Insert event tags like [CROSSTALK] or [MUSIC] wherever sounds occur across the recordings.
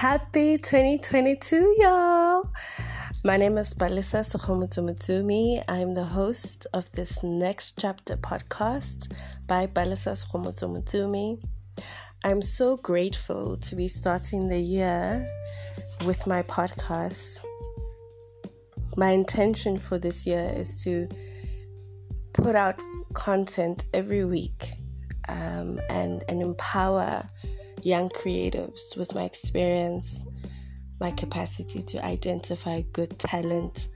Happy 2022, y'all! My name is Balisa Sokhomotsomotsumi. I'm the host of this Next Chapter podcast by Balisa Sokhomotsomotsumi. I'm so grateful to be starting the year with my podcast. My intention for this year is to put out content every week um, and, and empower young creatives with my experience, my capacity to identify good talent,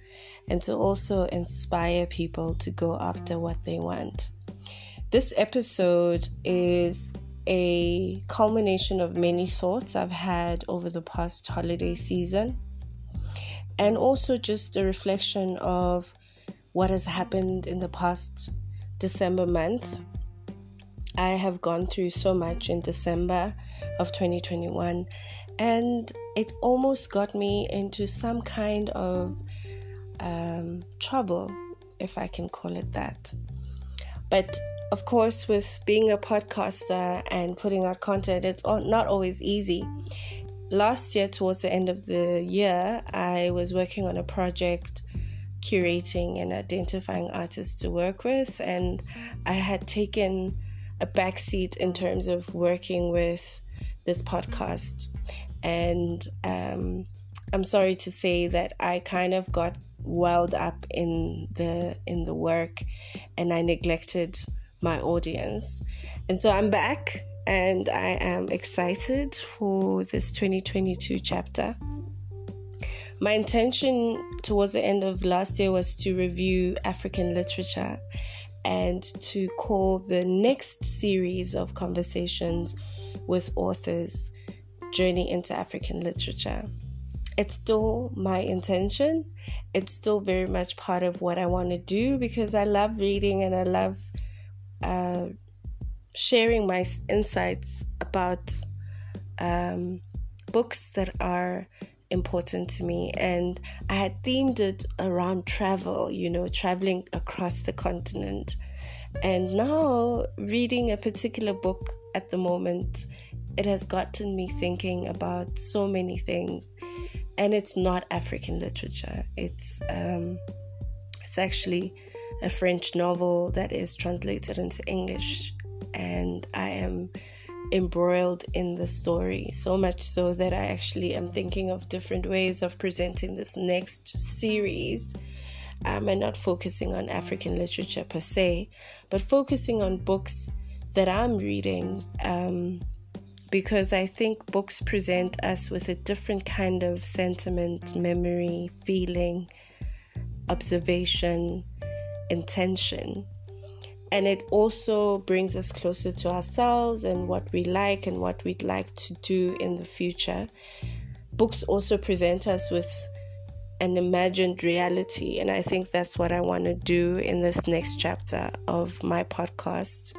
and to also inspire people to go after what they want. This episode is a culmination of many thoughts I've had over the past holiday season, and also just a reflection of what has happened in the past December month I have gone through so much in December of 2021, and it almost got me into some kind of um, trouble, if I can call it that. But of course, with being a podcaster and putting out content, it's not always easy. Last year, towards the end of the year, I was working on a project curating and identifying artists to work with, and I had taken a backseat in terms of working with this podcast. And um, I'm sorry to say that I kind of got welled up in the in the work and I neglected my audience. And so I'm back and I am excited for this 2022 chapter. My intention towards the end of last year was to review African literature and to call the next series of conversations with authors Journey into African Literature. It's still my intention. It's still very much part of what I want to do because I love reading and I love uh, sharing my insights about um, books that are important to me. And I had themed it around travel, you know, traveling across the continent. And now, reading a particular book at the moment, it has gotten me thinking about so many things. And it's not African literature. It's um, it's actually a French novel that is translated into English, and I am embroiled in the story, so much so that I actually am thinking of different ways of presenting this next series. Um, and not focusing on African literature per se, but focusing on books that I'm reading um, because I think books present us with a different kind of sentiment, memory, feeling, observation, intention and it also brings us closer to ourselves and what we like and what we'd like to do in the future. Books also present us with an imagined reality, and I think that's what I want to do in this next chapter of my podcast.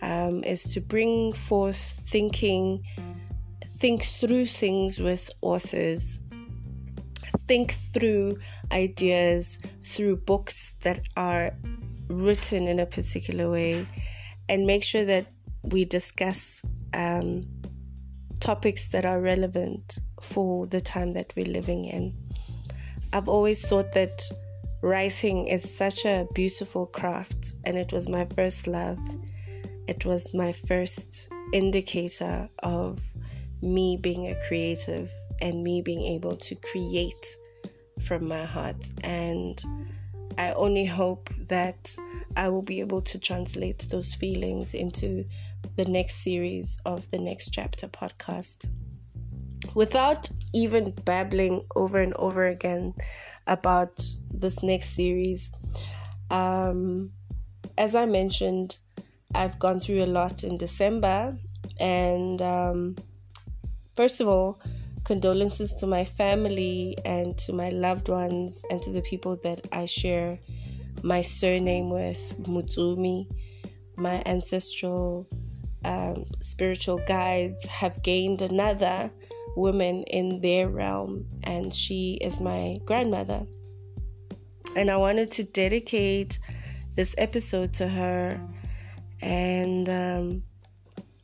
Um, is to bring forth thinking, think through things with authors, think through ideas through books that are written in a particular way and make sure that we discuss um, topics that are relevant for the time that we're living in. I've always thought that writing is such a beautiful craft, and it was my first love. It was my first indicator of me being a creative and me being able to create from my heart. And I only hope that I will be able to translate those feelings into the next series of the next chapter podcast. Without even babbling over and over again about this next series, um, as I mentioned, I've gone through a lot in December, and um, first of all, condolences to my family and to my loved ones and to the people that I share my surname with, Mutsumi. My ancestral um, spiritual guides have gained another woman in their realm, and she is my grandmother. And I wanted to dedicate this episode to her, and um,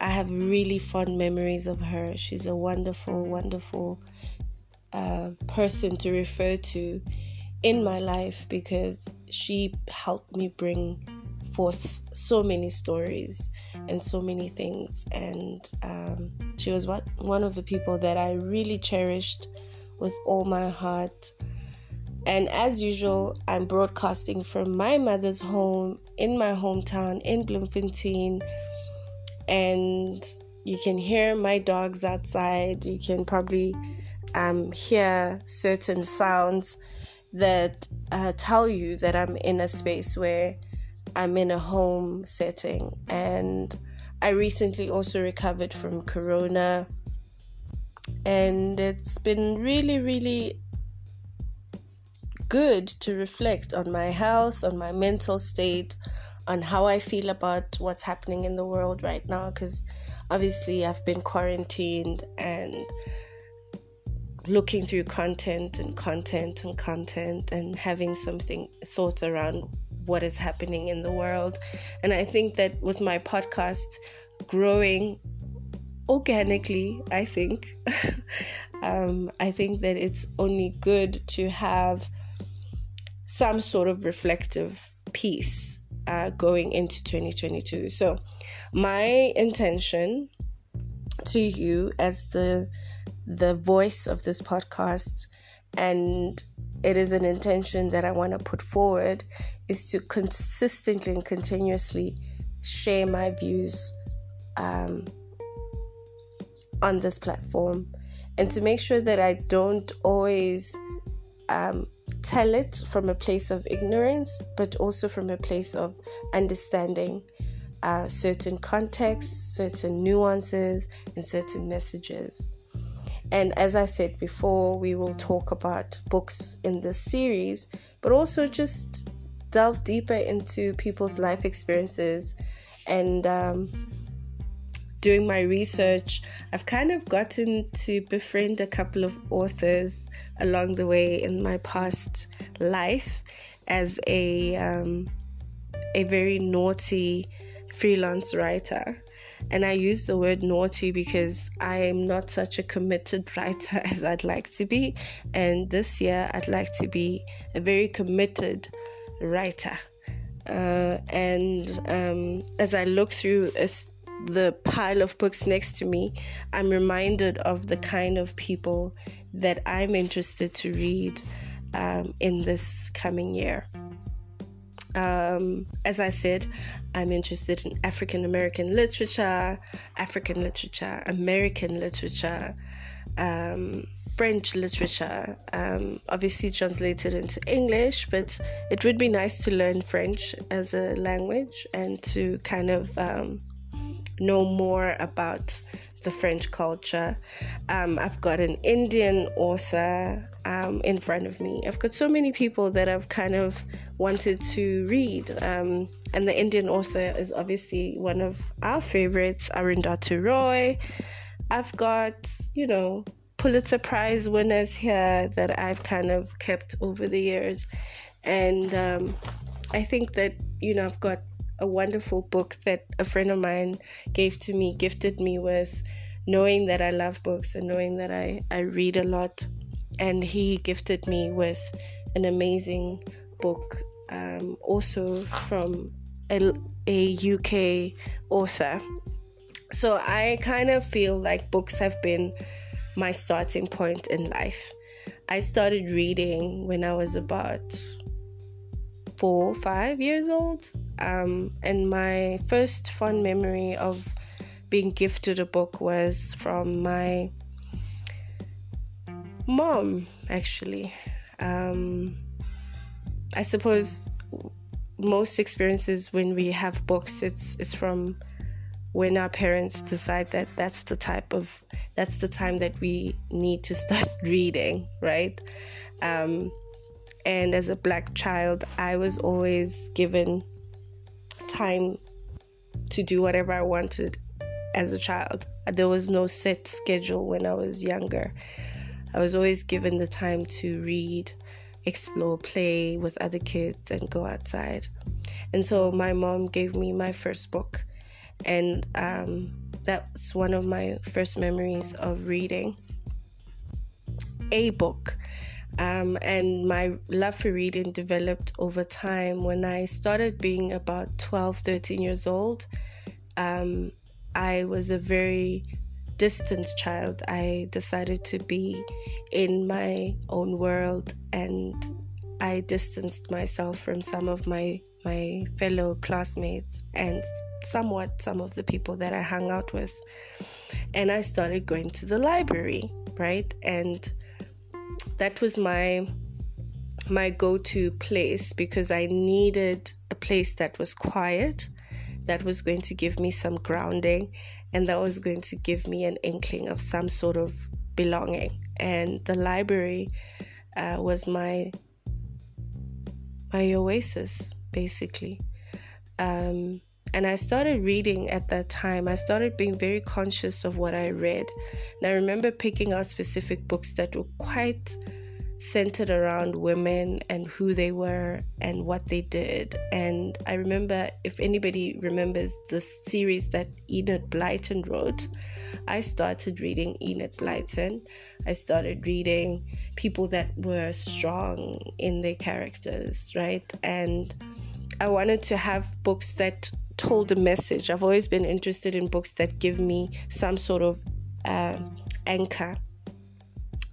I have really fond memories of her. She's a wonderful, wonderful uh, person to refer to in my life because she helped me bring forth so many stories and so many things. And um, she was what, one of the people that I really cherished with all my heart. And as usual, I'm broadcasting from my mother's home in my hometown in Bloemfontein. And you can hear my dogs outside. You can probably um, hear certain sounds that uh, tell you that I'm in a space where I'm in a home setting. And I recently also recovered from corona. And it's been really, really good to reflect on my health, on my mental state, on how I feel about what's happening in the world right now. Because obviously, I've been quarantined and looking through content and content and content and having something thoughts around what is happening in the world. And I think that with my podcast growing organically, I think, [LAUGHS] um, I think that it's only good to have some sort of reflective piece going into 2022. So, my intention to you as the the voice of this podcast and it is an intention that I want to put forward is to consistently and continuously share my views um, on this platform and to make sure that I don't always um, tell it from a place of ignorance, but also from a place of understanding uh, certain contexts, certain nuances, and certain messages. And as I said before, we will talk about books in this series, but also just delve deeper into people's life experiences. And um, doing my research, I've kind of gotten to befriend a couple of authors along the way in my past life as a um, a very naughty freelance writer. And I use the word naughty because I am not such a committed [LAUGHS] writer as I'd like to be. And this year, I'd like to be a very committed writer. Uh, and um, as I look through a, the pile of books next to me, I'm reminded of the kind of people that I'm interested to read um, in this coming year. Um, as I said, I'm interested in African American literature, African literature, American literature, um, French literature, um, obviously translated into English, but it would be nice to learn French as a language and to kind of um, know more about the French culture. Um, I've got an Indian author um, in front of me. I've got so many people that I've kind of wanted to read. Um, and the Indian author is obviously one of our favorites, Arundhati Roy. I've got, you know, Pulitzer Prize winners here that I've kind of kept over the years. And um, I think that, you know, I've got a wonderful book that a friend of mine gave to me, gifted me with, knowing that I love books and knowing that I, I read a lot. And he gifted me with an amazing book, um, also from a, a UK author. So I kind of feel like books have been my starting point in life. I started reading when I was about four, five years old. Um, and my first fond memory of being gifted a book was from my mom, actually. Um, I suppose most experiences when we have books, it's it's from when our parents decide that that's the type of that's the time that we need to start [LAUGHS] reading, right? Um, and as a black child, I was always given time to do whatever I wanted as a child. There was no set schedule when I was younger. I was always given the time to read, explore, play with other kids, and go outside. And so my mom gave me my first book. and um, that's one of my first memories of reading a book. Um, and my love for reading developed over time when I started being about 12, 13 years old. Um, I was a very distant child. I decided to be in my own world and I distanced myself from some of my my fellow classmates and somewhat some of the people that I hung out with. And I started going to the library, right? And that was my my go-to place because I needed a place that was quiet, that was going to give me some grounding, and that was going to give me an inkling of some sort of belonging. And the library uh, was my my oasis, basically. Um, and I started reading at that time. I started being very conscious of what I read. And I remember picking out specific books that were quite centered around women and who they were and what they did. And I remember, if anybody remembers the series that Enid Blyton wrote, I started reading Enid Blyton. I started reading people that were strong in their characters, right? And I wanted to have books that told a message. I've always been interested in books that give me some sort of um, anchor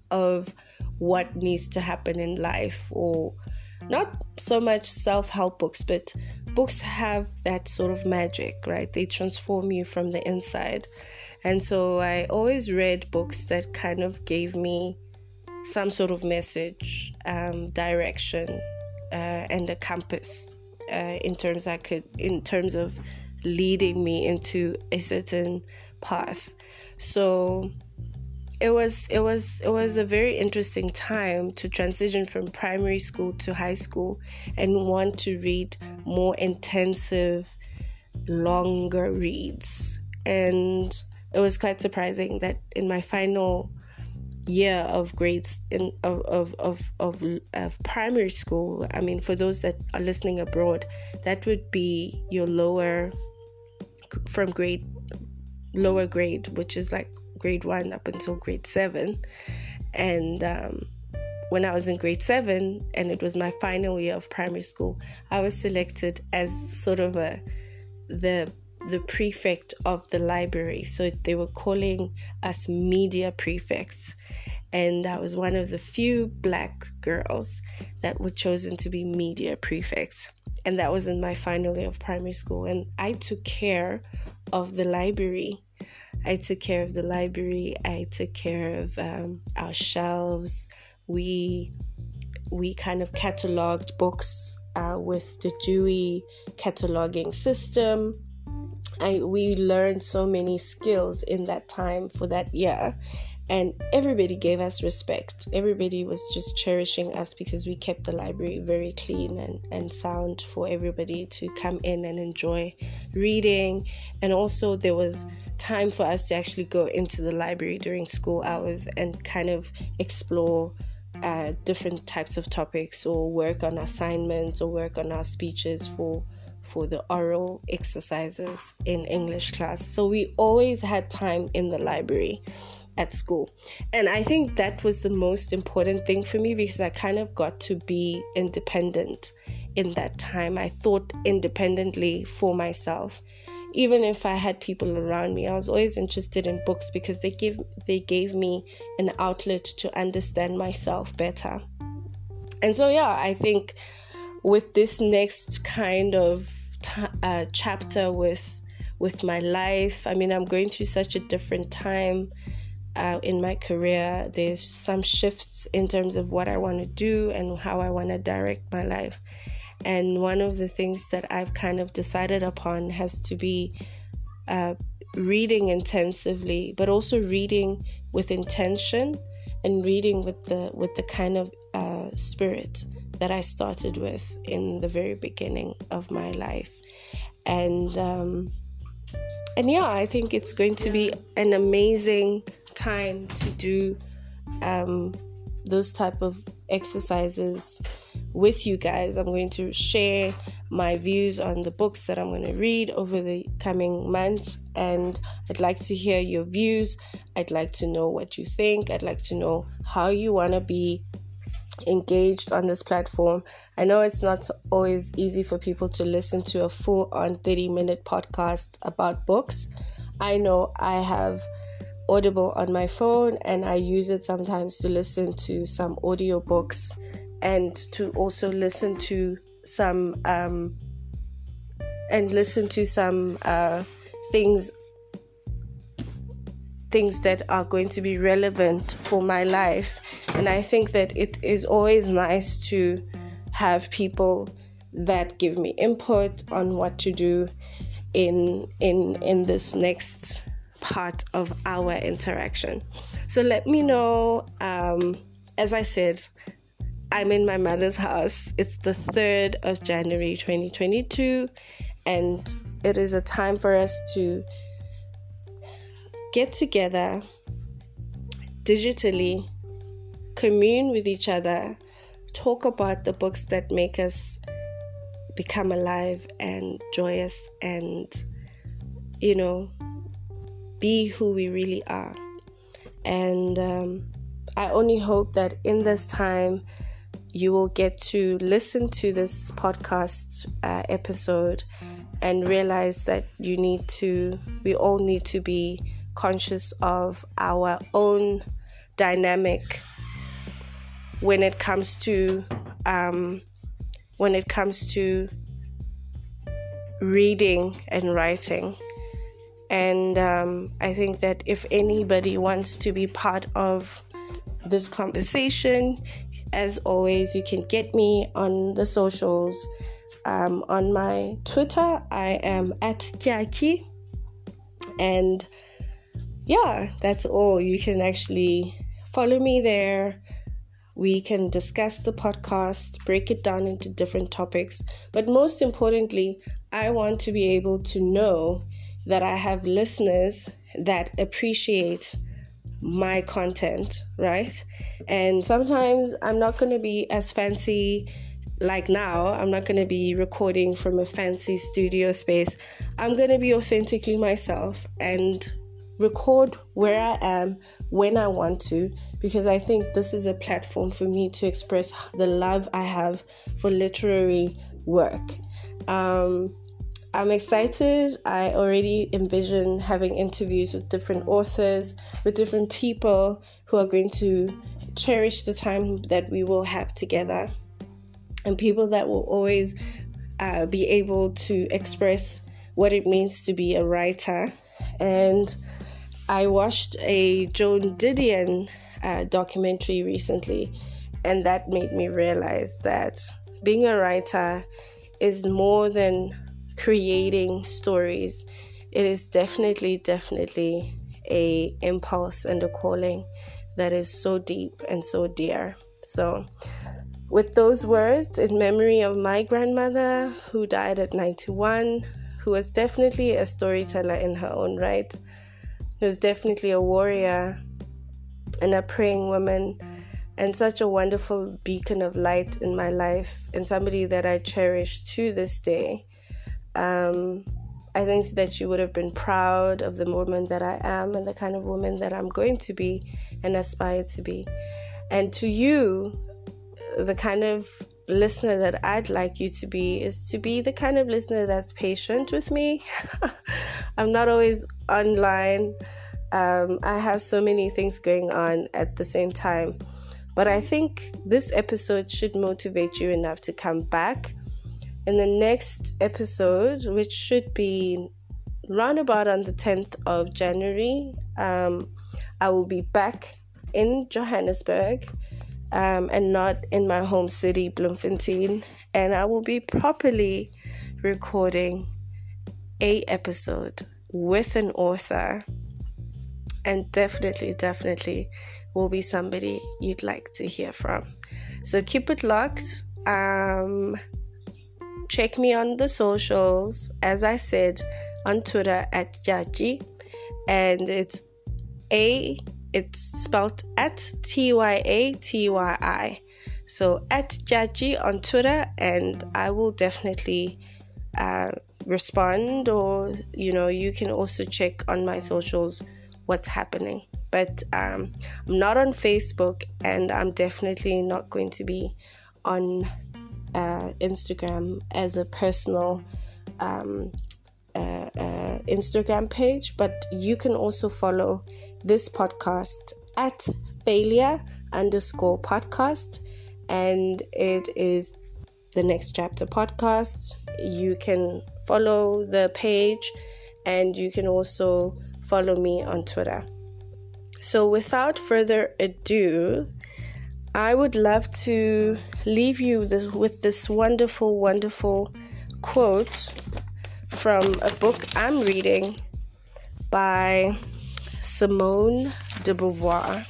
of what needs to happen in life, or not so much self help books, but books have that sort of magic, right? They transform you from the inside. And so I always read books that kind of gave me some sort of message, um, direction, uh, and a compass uh, in terms I could in terms of leading me into a certain path. So it was it was it was a very interesting time to transition from primary school to high school and want to read more intensive longer reads and it was quite surprising that in my final year of grades in of of of of, of primary school i mean for those that are listening abroad that would be your lower from grade lower grade which is like grade 1 up until grade 7 and um, when I was in grade seven and it was my final year of primary school, I was selected as sort of a the the prefect of the library. So they were calling us media prefects. And I was one of the few black girls that were chosen to be media prefects. And that was in my final year of primary school. And I took care of the library. I took care of the library. I took care of um, our shelves. We we kind of cataloged books uh, with the Dewey cataloging system I we learned so many skills in that time for that year and everybody gave us respect. Everybody was just cherishing us because we kept the library very clean and, and sound for everybody to come in and enjoy reading. And also, there was time for us to actually go into the library during school hours and kind of explore uh, different types of topics or work on assignments or work on our speeches for for the oral exercises in English class. So we always had time in the library at school. And I think that was the most important thing for me because I kind of got to be independent in that time. I thought independently for myself. Even if I had people around me, I was always interested in books because they give they gave me an outlet to understand myself better. And so yeah, I think with this next kind of t- uh, chapter with with my life. I mean, I'm going through such a different time uh, in my career. There's some shifts in terms of what I want to do and how I want to direct my life. And one of the things that I've kind of decided upon has to be uh, reading intensively, but also reading with intention and reading with the with the kind of uh, spirit that I started with in the very beginning of my life. And um, and yeah, I think it's going to be an amazing time to do um, those type of exercises with you guys. I'm going to share my views on the books that I'm going to read over the coming months. And I'd like to hear your views. I'd like to know what you think. I'd like to know how you want to be engaged on this platform. I know it's not always easy for people to listen to a full on 30 minute podcast about books. I know I have Audible on my phone and I use it sometimes to listen to some audiobooks and to also listen to some um, and listen to some uh, things things that are going to be relevant for my life and i think that it is always nice to have people that give me input on what to do in in in this next part of our interaction so let me know um, as i said I'm in my mother's house. It's the 3rd of January 2022, and it is a time for us to get together digitally, commune with each other, talk about the books that make us become alive and joyous and, you know, be who we really are. And um, I only hope that in this time, you will get to listen to this podcast uh, episode and realize that you need to, we all need to be conscious of our own dynamic when it comes to um, when it comes to reading and writing. And um, I think that if anybody wants to be part of this conversation, as always, you can get me on the socials. Um, on my Twitter, I am at Kyaki. And yeah, that's all. You can actually follow me there. We can discuss the podcast, break it down into different topics. But most importantly, I want to be able to know that I have listeners that appreciate my content, right? And sometimes I'm not going to be as fancy like now. I'm not going to be recording from a fancy studio space. I'm going to be authentically myself and record where I am when I want to because I think this is a platform for me to express the love I have for literary work. Um, I'm excited. I already envision having interviews with different authors, with different people who are going to cherish the time that we will have together, and people that will always uh, be able to express what it means to be a writer. And I watched a Joan Didion uh, documentary recently, and that made me realize that being a writer is more than creating stories, it is definitely, definitely a impulse and a calling that is so deep and so dear. So, with those words, in memory of my grandmother who died at 91, who was definitely a storyteller in her own right, who was definitely a warrior and a praying woman, and such a wonderful beacon of light in my life, and somebody that I cherish to this day. Um, I think that you would have been proud of the woman that I am and the kind of woman that I'm going to be and aspire to be. And to you, the kind of listener that I'd like you to be is to be the kind of listener that's patient with me. [LAUGHS] I'm not always online. Um, I have so many things going on at the same time. But I think this episode should motivate you enough to come back in the next episode, which should be roundabout on the 10th of January, um, I will be back in Johannesburg um, and not in my home city, Bloemfontein, and I will be properly recording a episode with an author and definitely definitely will be somebody you'd like to hear from so keep it locked um check me on the socials, as I said, on Twitter at Yaji, and it's A, it's spelled at T Y A T Y I. So at Jaji on Twitter, and I will definitely uh, respond, or you know, you can also check on my socials what's happening. But um, I'm not on Facebook, and I'm definitely not going to be on uh, Instagram as a personal um, uh, uh, Instagram page. But you can also follow this podcast at failure underscore podcast and it is the next chapter podcast you can follow the page and you can also follow me on twitter. So without further ado i would love to leave you with this wonderful wonderful quote from a book i'm reading by simone de beauvoir.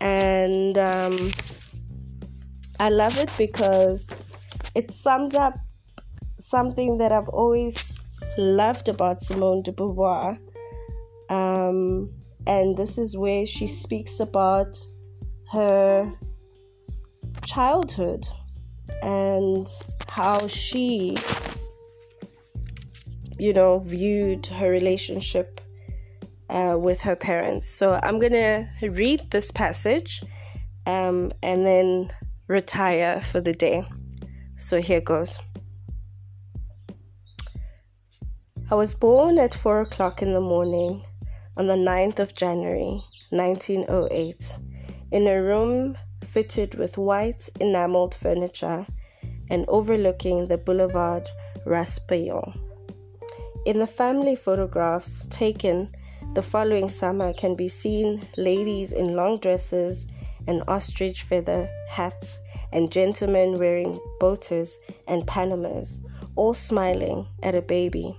And um, I love it because it sums up something that I've always loved about Simone de Beauvoir. Um, and this is where she speaks about her childhood and how she, you know, viewed her relationship uh, with her parents. So I'm to read this passage um, and then retire for the day. So here goes. I was born at 4 o'clock in the morning on the 9th of January 1908 in a room fitted with white enameled furniture and overlooking the boulevard Raspail. In the family photographs taken the following summer can be seen ladies in long dresses and ostrich feather hats, and gentlemen wearing boaters and panamas, all smiling at a baby.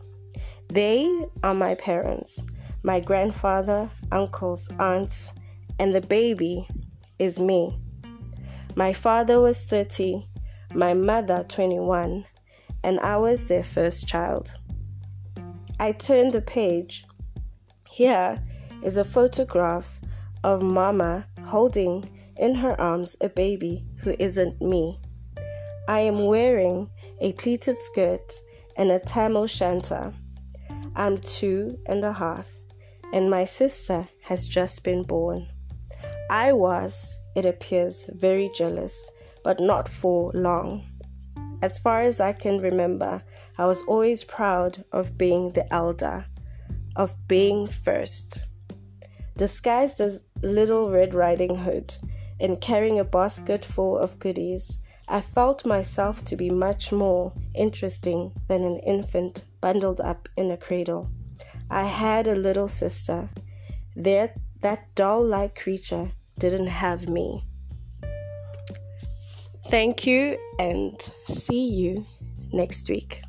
They are my parents, my grandfather, uncles, aunts, and the baby is me. My father was 30, my mother 21, and I was their first child. I turned the page. Here is a photograph of Mama holding in her arms a baby who isn't me. I am wearing a pleated skirt and a tam o' shanter. I'm two and a half, and my sister has just been born. I was, it appears, very jealous, but not for long. As far as I can remember, I was always proud of being the elder, of being first. Disguised as Little Red Riding Hood, and carrying a basket full of goodies, I felt myself to be much more interesting than an infant bundled up in a cradle. I had a little sister. There, that doll like creature didn't have me. Thank you and see you next week.